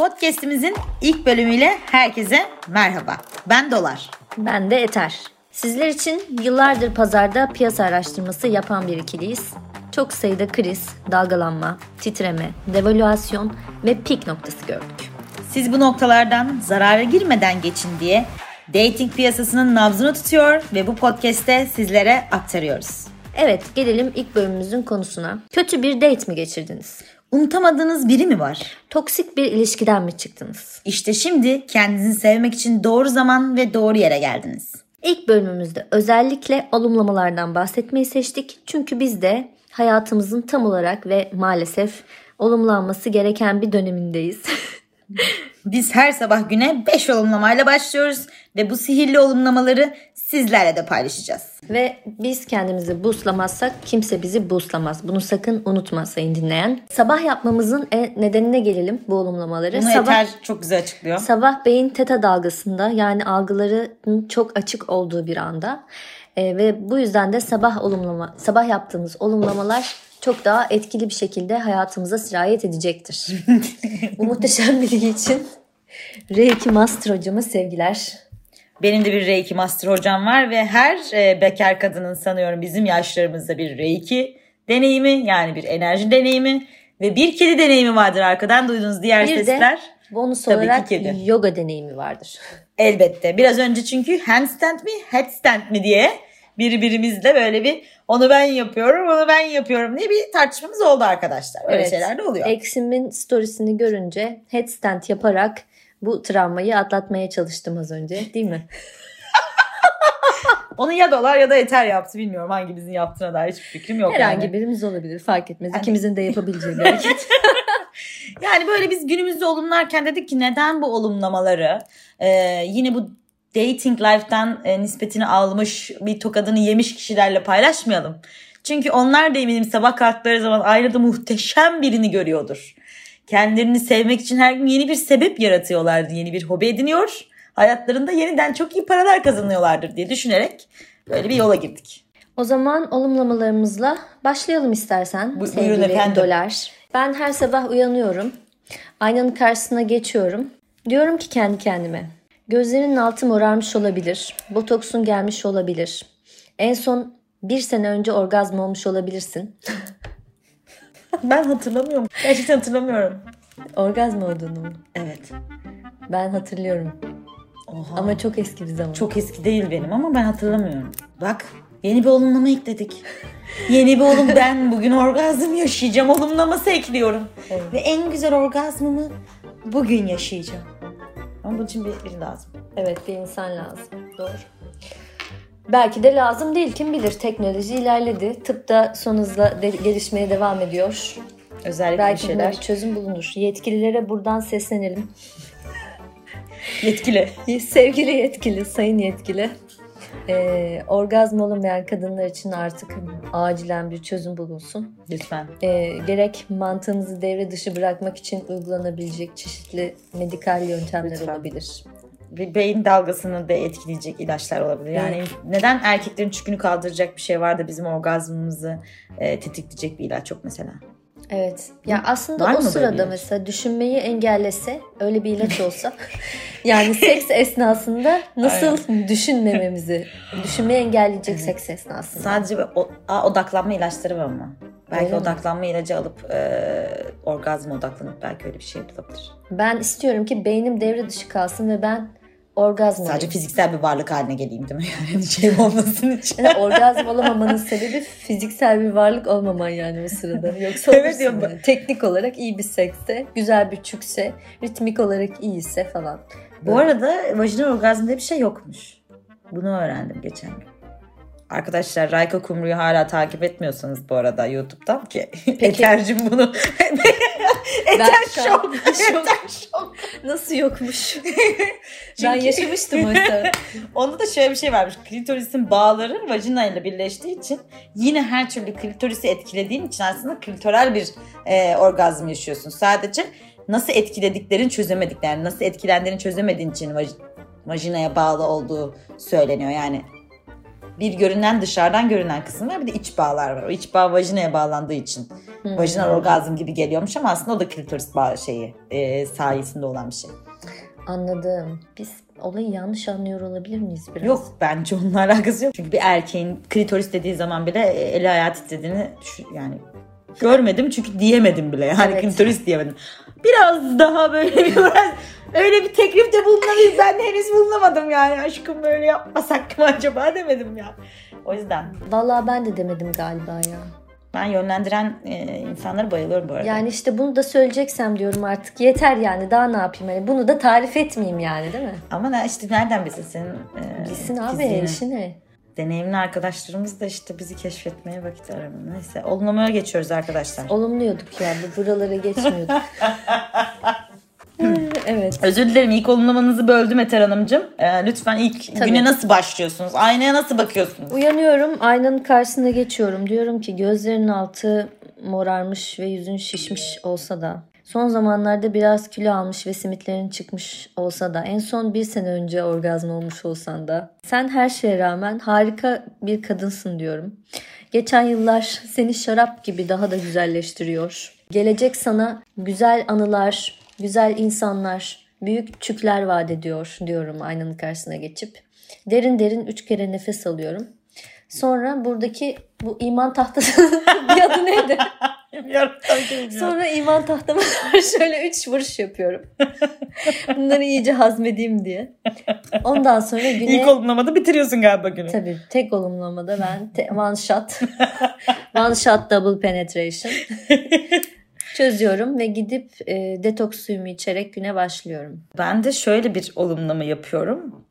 Podcast'imizin ilk bölümüyle herkese merhaba. Ben Dolar. Ben de Eter. Sizler için yıllardır pazarda piyasa araştırması yapan bir ikiliyiz. Çok sayıda kriz, dalgalanma, titreme, devalüasyon ve pik noktası gördük. Siz bu noktalardan zarara girmeden geçin diye dating piyasasının nabzını tutuyor ve bu podcast'te sizlere aktarıyoruz. Evet, gelelim ilk bölümümüzün konusuna. Kötü bir date mi geçirdiniz? Unutamadığınız biri mi var? Toksik bir ilişkiden mi çıktınız? İşte şimdi kendinizi sevmek için doğru zaman ve doğru yere geldiniz. İlk bölümümüzde özellikle olumlamalardan bahsetmeyi seçtik. Çünkü biz de hayatımızın tam olarak ve maalesef olumlanması gereken bir dönemindeyiz. Biz her sabah güne 5 olumlamayla başlıyoruz ve bu sihirli olumlamaları sizlerle de paylaşacağız. Ve biz kendimizi boostlamazsak kimse bizi boostlamaz. Bunu sakın unutma sayın dinleyen. Sabah yapmamızın e, nedenine gelelim bu olumlamaları. Bunu sabah, Eter çok güzel açıklıyor. Sabah beyin teta dalgasında yani algıların çok açık olduğu bir anda. E, ve bu yüzden de sabah olumlama, sabah yaptığımız olumlamalar çok daha etkili bir şekilde hayatımıza sirayet edecektir. bu muhteşem bilgi için Reiki Master hocama sevgiler. Benim de bir Reiki Master hocam var ve her e, bekar kadının sanıyorum bizim yaşlarımızda bir Reiki deneyimi yani bir enerji deneyimi ve bir kedi deneyimi vardır arkadan duyduğunuz diğer Bir de sesler. bonus Tabii ki olarak kedi. yoga deneyimi vardır. Elbette. Biraz önce çünkü handstand mi headstand mi diye birbirimizle böyle bir onu ben yapıyorum onu ben yapıyorum diye bir tartışmamız oldu arkadaşlar. Öyle Evet. şeyler de oluyor. Eksimin storiesini görünce headstand yaparak bu travmayı atlatmaya çalıştım az önce değil mi? Onu ya dolar ya da eter yaptı bilmiyorum hangimizin yaptığına dair hiçbir fikrim yok. Herhangi yani. birimiz olabilir fark etmez. Yani- İkimizin de yapabileceği bir hareket. Yani böyle biz günümüzde olumlarken dedik ki neden bu olumlamaları e, yine bu dating life'tan e, nispetini almış bir tokadını yemiş kişilerle paylaşmayalım. Çünkü onlar da eminim sabah kalktıkları zaman aynada muhteşem birini görüyordur. Kendilerini sevmek için her gün yeni bir sebep yaratıyorlardı. Yeni bir hobi ediniyor. Hayatlarında yeniden çok iyi paralar kazanıyorlardır diye düşünerek böyle bir yola girdik. o zaman olumlamalarımızla başlayalım istersen Bu- sevgili buyurun efendim. dolar. Ben her sabah uyanıyorum. Aynanın karşısına geçiyorum. Diyorum ki kendi kendime. Gözlerinin altı morarmış olabilir. Botoksun gelmiş olabilir. En son bir sene önce orgazm olmuş olabilirsin. Ben hatırlamıyorum. Gerçekten hatırlamıyorum. orgazm olduğunu mu? Evet. Ben hatırlıyorum. Oha. Ama çok eski bir zaman. Çok eski değil benim ama ben hatırlamıyorum. Bak yeni bir olumlama ekledik. Yeni bir olum ben bugün orgazm yaşayacağım olumlaması ekliyorum. Evet. Ve en güzel orgazmımı bugün yaşayacağım. Ama bunun için bir, biri lazım. Evet bir insan lazım. Doğru. Belki de lazım değil kim bilir. Teknoloji ilerledi. Tıp da son hızla de- gelişmeye devam ediyor. Özellikle Belki şeyler. bir çözüm bulunur. Yetkililere buradan seslenelim. Yetkili. Sevgili yetkili, sayın yetkili. Ee, orgazm olamayan kadınlar için artık acilen bir çözüm bulunsun. Lütfen. Ee, gerek mantığınızı devre dışı bırakmak için uygulanabilecek çeşitli medikal yöntemler Lütfen. olabilir. Bir beyin dalgasını da etkileyecek ilaçlar olabilir. Yani neden erkeklerin çükünü kaldıracak bir şey var da bizim orgazmımızı e, tetikleyecek bir ilaç yok mesela. Evet. Ya aslında Var o sırada mesela düşünmeyi engellese, öyle bir ilaç olsa yani seks esnasında nasıl düşünmememizi, düşünmeyi engelleyecek seks esnasında. Sadece o- Aa, odaklanma ilaçları var ama. Belki Öyle mi? odaklanma ilacı alıp e, orgazma odaklanıp belki öyle bir şey yapılabilir. Ben istiyorum ki beynim devre dışı kalsın ve ben orgazm Sadece olayım. fiziksel bir varlık haline geleyim değil mi? Yani şey olmasın için. Yani orgazm olamamanın sebebi fiziksel bir varlık olmaman yani o sırada. Yoksa Evet yani. Teknik olarak iyi bir sekste, güzel bir çükse, ritmik olarak iyiyse falan. Bu arada vajinal orgazm diye bir şey yokmuş. Bunu öğrendim geçen gün. Arkadaşlar Rayka Kumru'yu hala takip etmiyorsanız bu arada YouTube'dan ki Eter'cim bunu Eter şok. şok. Eter şok. Nasıl yokmuş? ben Çünkü- yaşamıştım oysa. Onda da şöyle bir şey varmış. Klitorisin bağları vajina ile birleştiği için yine her türlü klitorisi etkilediğin için aslında klitoral bir e, orgazm yaşıyorsun. Sadece nasıl etkilediklerini çözemediklerini, nasıl etkilendiğini çözemediğin için vaj- vajinaya bağlı olduğu söyleniyor. Yani bir görünen dışarıdan görünen kısım var bir de iç bağlar var. O iç bağ vajinaya bağlandığı için Hmm. vajinal orgazm gibi geliyormuş ama aslında o da klitoris bağ şeyi e, sayesinde olan bir şey. Anladım. Biz olayı yanlış anlıyor olabilir miyiz biraz? Yok bence onunla alakası yok. Çünkü bir erkeğin klitoris dediği zaman bile eli ayağı titrediğini düşün- yani görmedim çünkü diyemedim bile. Yani Evet. klitoris diyemedim. Biraz daha böyle bir biraz öyle bir teklifte bulunabilir. Ben henüz bulunamadım yani. Aşkım böyle yapmasak mı acaba demedim ya. O yüzden Vallahi ben de demedim galiba ya. ben yönlendiren e, insanlara bayılıyorum bu arada. Yani işte bunu da söyleyeceksem diyorum artık yeter yani daha ne yapayım hani bunu da tarif etmeyeyim yani değil mi? Ama işte nereden bilsin senin e, Bilsin abi işi ne? Deneyimli arkadaşlarımız da işte bizi keşfetmeye vakit aramıyor. Neyse olumlamaya geçiyoruz arkadaşlar. Olumluyorduk ya bu buralara geçmiyorduk. evet. Özür dilerim ilk olumlamanızı böldüm Eter Hanımcığım. Ee, lütfen ilk Tabii. güne nasıl başlıyorsunuz? Aynaya nasıl bakıyorsunuz? Uyanıyorum aynanın karşısına geçiyorum. Diyorum ki gözlerinin altı morarmış ve yüzün şişmiş olsa da son zamanlarda biraz kilo almış ve simitlerin çıkmış olsa da en son bir sene önce orgazm olmuş olsan da sen her şeye rağmen harika bir kadınsın diyorum. Geçen yıllar seni şarap gibi daha da güzelleştiriyor. Gelecek sana güzel anılar, güzel insanlar, büyük çükler vaat ediyor diyorum aynanın karşısına geçip. Derin derin üç kere nefes alıyorum. Sonra buradaki bu iman tahtası bir adı neydi? Sonra iman tahtama şöyle üç vuruş yapıyorum. Bunları iyice hazmedeyim diye. Ondan sonra güne... İlk olumlamada bitiriyorsun galiba günü. Tabii tek olumlamada ben te- one shot. one shot double penetration. Çözüyorum ve gidip e, detoks suyumu içerek güne başlıyorum. Ben de şöyle bir olumlama yapıyorum.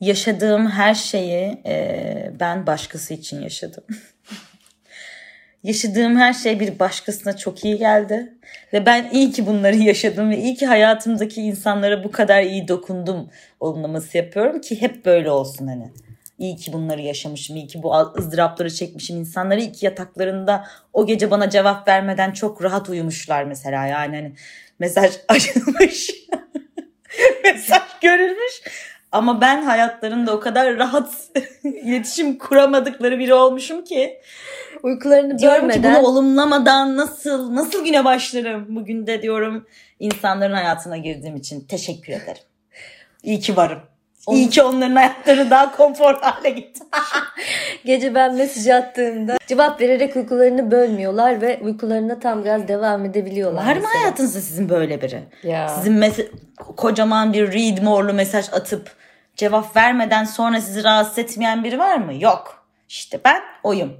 Yaşadığım her şeyi e, ben başkası için yaşadım. Yaşadığım her şey bir başkasına çok iyi geldi. Ve ben iyi ki bunları yaşadım ve iyi ki hayatımdaki insanlara bu kadar iyi dokundum olumlaması yapıyorum ki hep böyle olsun hani. İyi ki bunları yaşamışım, iyi ki bu ızdırapları çekmişim. İnsanları iyi ki yataklarında o gece bana cevap vermeden çok rahat uyumuşlar mesela. Yani hani mesaj açılmış, mesaj görülmüş. Ama ben hayatlarında o kadar rahat iletişim kuramadıkları biri olmuşum ki. Uykularını Diyorum ki bölmeden bunu olumlamadan nasıl nasıl güne başlarım? Bugün de diyorum insanların hayatına girdiğim için teşekkür ederim. İyi ki varım. İyi ki onların hayatları daha konforlu hale gitti. gece ben mesaj attığımda cevap vererek uykularını bölmüyorlar ve uykularına tam gaz devam edebiliyorlar. Var mı mesela. hayatınızda sizin böyle biri? Ya. Sizin mes- kocaman bir read more'lu mesaj atıp cevap vermeden sonra sizi rahatsız etmeyen biri var mı? Yok. İşte ben oyum.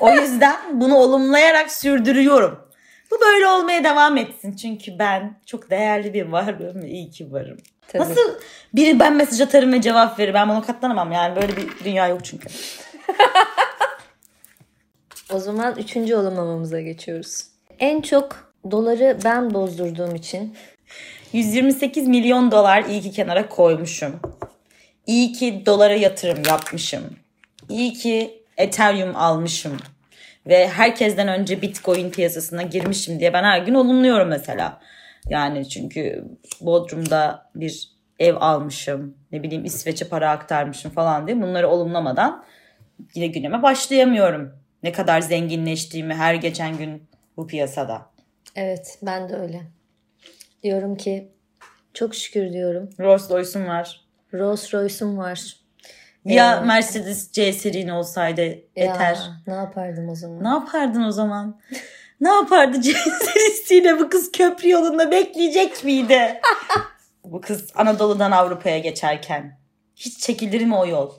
o yüzden bunu olumlayarak sürdürüyorum. Bu böyle olmaya devam etsin. Çünkü ben çok değerli bir varlığım iyi ki varım. Tabii. Nasıl biri ben mesaj atarım ve cevap verir? Ben buna katlanamam yani. Böyle bir dünya yok çünkü. O zaman üçüncü olumlamamıza geçiyoruz. En çok doları ben bozdurduğum için 128 milyon dolar iyi ki kenara koymuşum. İyi ki dolara yatırım yapmışım. İyi ki Ethereum almışım. Ve herkesten önce Bitcoin piyasasına girmişim diye ben her gün olumluyorum mesela. Yani çünkü Bodrum'da bir ev almışım. Ne bileyim İsveç'e para aktarmışım falan diye bunları olumlamadan yine güneme başlayamıyorum. Ne kadar zenginleştiğimi her geçen gün bu piyasada. evet ben de öyle. Diyorum ki çok şükür diyorum. Rolls Royce'um var. Rolls Royce'um var. Ya Evet. Mercedes C serin olsaydı Ya, yeter. ne yapardım o zaman? Ne yapardın o zaman? ne yapardı C serisiyle bu kız köprü yolunda bekleyecek miydi? bu kız Anadolu'dan Avrupa'ya geçerken. Hiç çekilir mi o yol?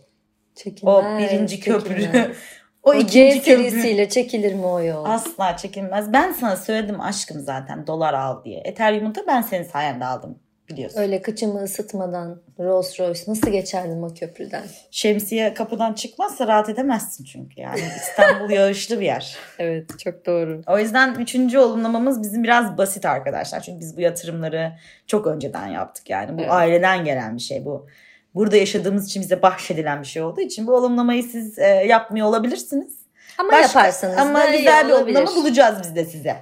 Çekilmez. O birinci köprü. çekilmez. o, O ikinci C serisiyle çekilir mi o yol? Asla çekilmez. Ben sana söyledim aşkım zaten dolar al diye. Ethereum'u da ben senin sayende aldım biliyorsun. Öyle kıçımı ısıtmadan Rolls Royce nasıl geçerdim o köprüden? Şemsiye kapıdan çıkmazsa rahat edemezsin çünkü yani. İstanbul yağışlı bir yer. Evet çok doğru. O yüzden üçüncü olumlamamız bizim biraz basit arkadaşlar. Çünkü biz bu yatırımları çok önceden yaptık. Yani bu Evet. aileden gelen bir şey bu. Burada yaşadığımız için bize bahşedilen bir şey olduğu için bu olumlamayı siz e, yapmıyor olabilirsiniz. Ama Başka- yaparsanız Ama güzel bir olabilir. olumlama bulacağız biz de size.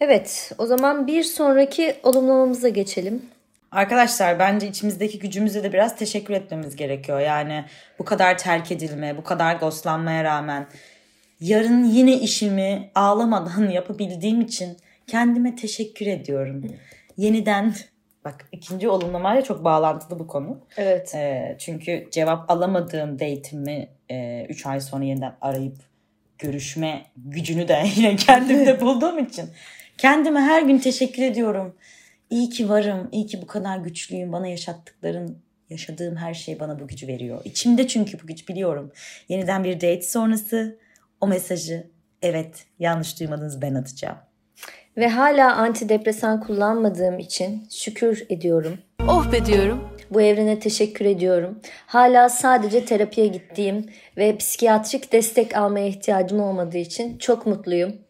Evet o zaman bir sonraki olumlamamıza geçelim. Arkadaşlar bence içimizdeki gücümüze de biraz teşekkür etmemiz gerekiyor. Yani bu kadar terk edilme, bu kadar ghostlanmaya rağmen yarın yine işimi ağlamadan yapabildiğim için kendime teşekkür ediyorum. Yeniden bak ikinci olumlamayla çok bağlantılı bu konu. Evet. Ee, çünkü cevap alamadığım date'imi 3 ay sonra yeniden arayıp görüşme gücünü de yine kendimde bulduğum için kendime her gün teşekkür ediyorum. İyi ki varım, iyi ki bu kadar güçlüyüm. Bana yaşattıkların, yaşadığım her şey bana bu gücü veriyor. İçimde çünkü bu güç biliyorum. Yeniden bir date sonrası o mesajı evet yanlış duymadınız ben atacağım. Ve hala antidepresan kullanmadığım için şükür ediyorum. Oh be diyorum. Bu evrene teşekkür ediyorum. Hala sadece terapiye gittiğim ve psikiyatrik destek almaya ihtiyacım olmadığı için çok mutluyum.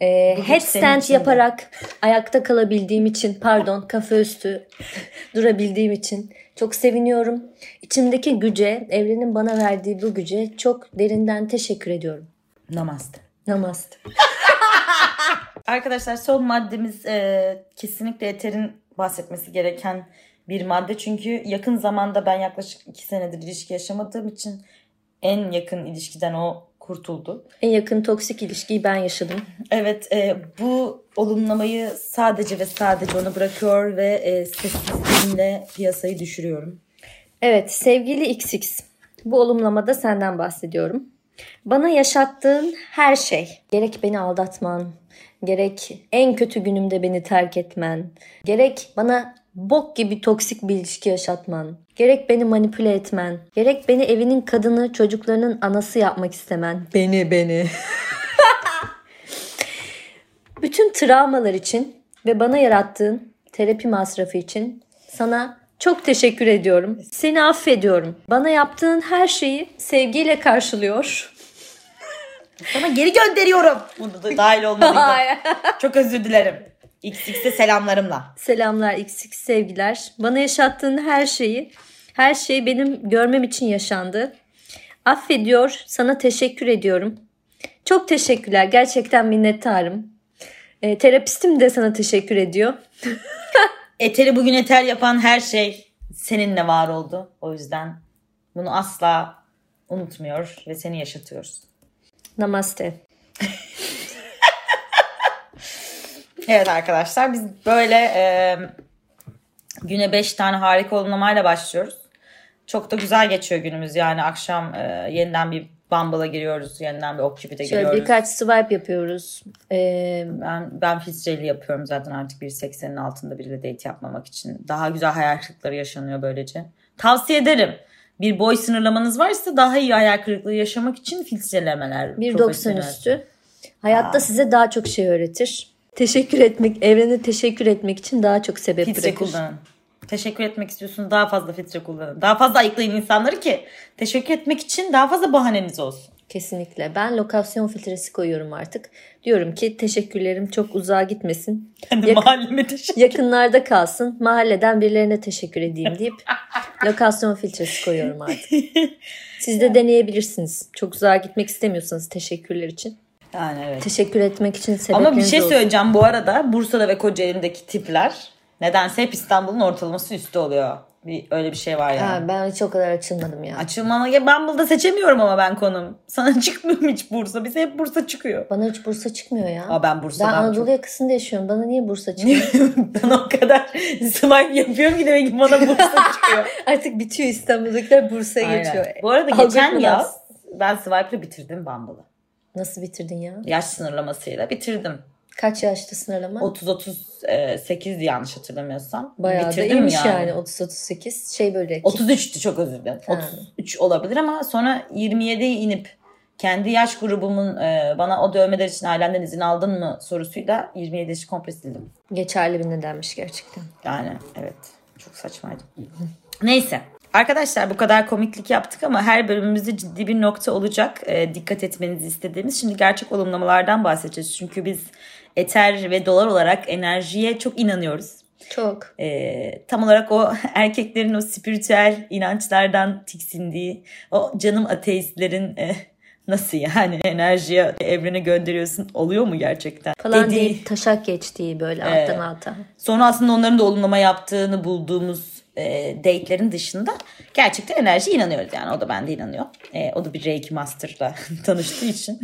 Güç headstand yaparak ayakta kalabildiğim için pardon kafa üstü durabildiğim için çok seviniyorum. İçimdeki güce, evrenin bana verdiği bu güce çok derinden teşekkür ediyorum. Namaste. Namaste. Arkadaşlar son maddemiz e, kesinlikle Eter'in bahsetmesi gereken bir madde. Çünkü yakın zamanda ben yaklaşık iki senedir ilişki yaşamadığım için en yakın ilişkiden o kurtuldu. En yakın toksik ilişkiyi ben yaşadım. Evet e, bu olumlamayı sadece ve sadece ona bırakıyor ve e, sessizliğimle piyasayı düşürüyorum. Evet sevgili XX bu olumlamada senden bahsediyorum. Bana yaşattığın her şey gerek beni aldatman, gerek en kötü günümde beni terk etmen, gerek bana bok gibi toksik bir ilişki yaşatman, gerek beni manipüle etmen, gerek beni evinin kadını çocuklarının anası yapmak istemen. Beni beni. Bütün travmalar için ve bana yarattığın terapi masrafı için sana çok teşekkür ediyorum. Seni affediyorum. Bana yaptığın her şeyi sevgiyle karşılıyor. Sana geri gönderiyorum. Burada da dahil olmalıydı. Çok özür dilerim. XX'e selamlarımla. Selamlar XX sevgiler. Bana yaşattığın her şeyi, her şey benim görmem için yaşandı. Affediyor, sana teşekkür ediyorum. Çok teşekkürler, gerçekten minnettarım. E, terapistim de sana teşekkür ediyor. Eteri bugün eter yapan her şey seninle var oldu. O yüzden bunu asla unutmuyor ve seni yaşatıyoruz. Namaste. Evet arkadaşlar biz böyle e, güne 5 tane harika olumlamayla başlıyoruz. Çok da güzel geçiyor günümüz yani akşam e, yeniden bir Bumble'a giriyoruz. Yeniden bir Okcupid'e Şöyle giriyoruz. birkaç swipe yapıyoruz. E, Ben, ben filtreli yapıyorum zaten artık 1.80'in altında biriyle date yapmamak için. Daha güzel hayal kırıklıkları yaşanıyor böylece. Tavsiye ederim. Bir boy sınırlamanız varsa daha iyi hayal kırıklığı yaşamak için filtrelemeler. 1.90 profesyonel. üstü. Hayatta Aa. size daha çok şey öğretir. Teşekkür etmek, evrene teşekkür etmek için daha çok sebep Filtre bırakır. kullanın. Teşekkür etmek istiyorsunuz daha fazla filtre kullanın. Daha fazla ayıklayın insanları ki teşekkür etmek için daha fazla bahaneniz olsun. Kesinlikle. Ben lokasyon filtresi koyuyorum artık. Diyorum ki teşekkürlerim çok uzağa gitmesin. Kendi Yak- mahalleme teşekkür Yakınlarda kalsın. Mahalleden birilerine teşekkür edeyim deyip lokasyon filtresi koyuyorum artık. Siz de deneyebilirsiniz. Çok uzağa gitmek istemiyorsanız teşekkürler için. Yani evet. Teşekkür etmek için sebepleriniz Ama bir şey olsun. söyleyeceğim bu arada Bursa'da ve Kocaeli'ndeki tipler nedense hep İstanbul'un ortalaması üstü oluyor. Bir, öyle bir şey var yani. Ha, ben hiç o kadar açılmadım ya. Açılmana ya Bumble'da seçemiyorum ama ben konum. Sana çıkmıyor mu hiç Bursa? Bize hep Bursa çıkıyor. Bana hiç Bursa çıkmıyor ya. Aa, ben ben Bursa'dan Anadolu çok... yakasında yaşıyorum. Bana niye Bursa çıkıyor? ben o kadar swipe yapıyorum ki demek ki bana Bursa çıkıyor. Artık bitiyor İstanbul'dakiler Bursa'ya geçiyor. Bu arada geçen yaz ben swipe'la bitirdim Bumble'ı. Nasıl bitirdin ya? Yaş sınırlamasıyla bitirdim. Kaç yaşta sınırlama? 30-38 yanlış hatırlamıyorsam. Bayağı da bitirdim iyiymiş yani. 30-38 şey böyle. 33'tü çok özür dilerim. Ha. 33 olabilir ama sonra 27'ye inip kendi yaş grubumun e, bana o dövmeler için ailenden izin aldın mı sorusuyla 27 yaşı komple sildim. Geçerli bir nedenmiş gerçekten. Yani evet çok saçmaydı. Neyse. Arkadaşlar bu kadar komiklik yaptık ama her bölümümüzde ciddi bir nokta olacak. E, dikkat etmenizi istediğimiz. Şimdi gerçek olumlamalardan bahsedeceğiz. Çünkü biz Ether ve dolar olarak enerjiye çok inanıyoruz. Çok. Ee, tam olarak o erkeklerin o spiritüel inançlardan tiksindiği, o canım ateistlerin e, Nasıl yani enerjiye evrene gönderiyorsun oluyor mu gerçekten? Falan Dediği- deyip taşak geçtiği böyle Evet. alttan alta. Sonra aslında onların da olumlama yaptığını bulduğumuz e, date'lerin dışında gerçekten enerji inanıyoruz yani o da bende inanıyor. E, o da bir Reiki Master'la tanıştığı için.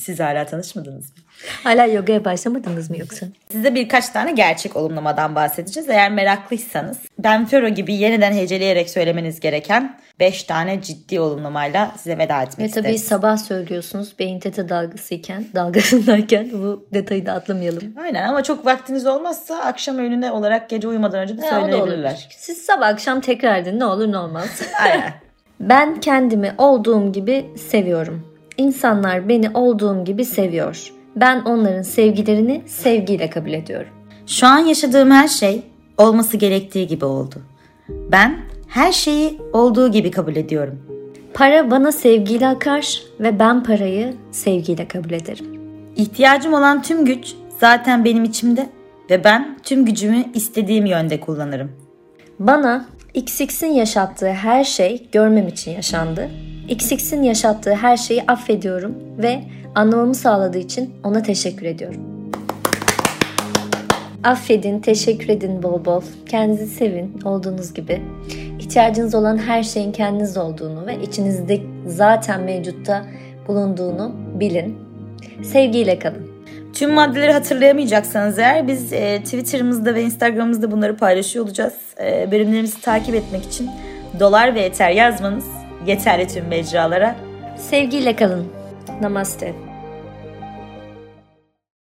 Siz hala tanışmadınız mı? Hala yogaya başlamadınız mı yoksa? Size birkaç tane gerçek olumlamadan bahsedeceğiz. Eğer meraklıysanız Ben Fero gibi yeniden heceleyerek söylemeniz gereken 5 tane ciddi olumlamayla size veda etmek Ve tabii isteriz. sabah söylüyorsunuz beyin teta dalgasıyken, dalgasındayken bu detayı da atlamayalım. Aynen ama çok vaktiniz olmazsa akşam öğününe olarak gece uyumadan önce de olur. söyleyebilirler. Siz sabah akşam tekrar edin ne olur ne olmaz. Aynen. ben kendimi olduğum gibi seviyorum. İnsanlar beni olduğum gibi seviyor. Ben onların sevgilerini sevgiyle kabul ediyorum. Şu an yaşadığım her şey olması gerektiği gibi oldu. Ben her şeyi olduğu gibi kabul ediyorum. Para bana sevgiyle akar ve ben parayı sevgiyle kabul ederim. İhtiyacım olan tüm güç zaten benim içimde ve ben tüm gücümü istediğim yönde kullanırım. Bana XX'in yaşattığı her şey görmem için yaşandı. XX'in yaşattığı her şeyi affediyorum ve anlamamı sağladığı için ona teşekkür ediyorum. Affedin, teşekkür edin bol bol. Kendinizi sevin olduğunuz gibi. İhtiyacınız olan her şeyin kendiniz olduğunu ve içinizde zaten mevcutta bulunduğunu bilin. Sevgiyle kalın. Tüm maddeleri hatırlayamayacaksanız eğer biz e, Twitter'ımızda ve Instagram'ımızda bunları paylaşıyor olacağız. E, bölümlerimizi takip etmek için dolar ve eter yazmanız yeterli tüm mecralara. Sevgiyle kalın. Namaste.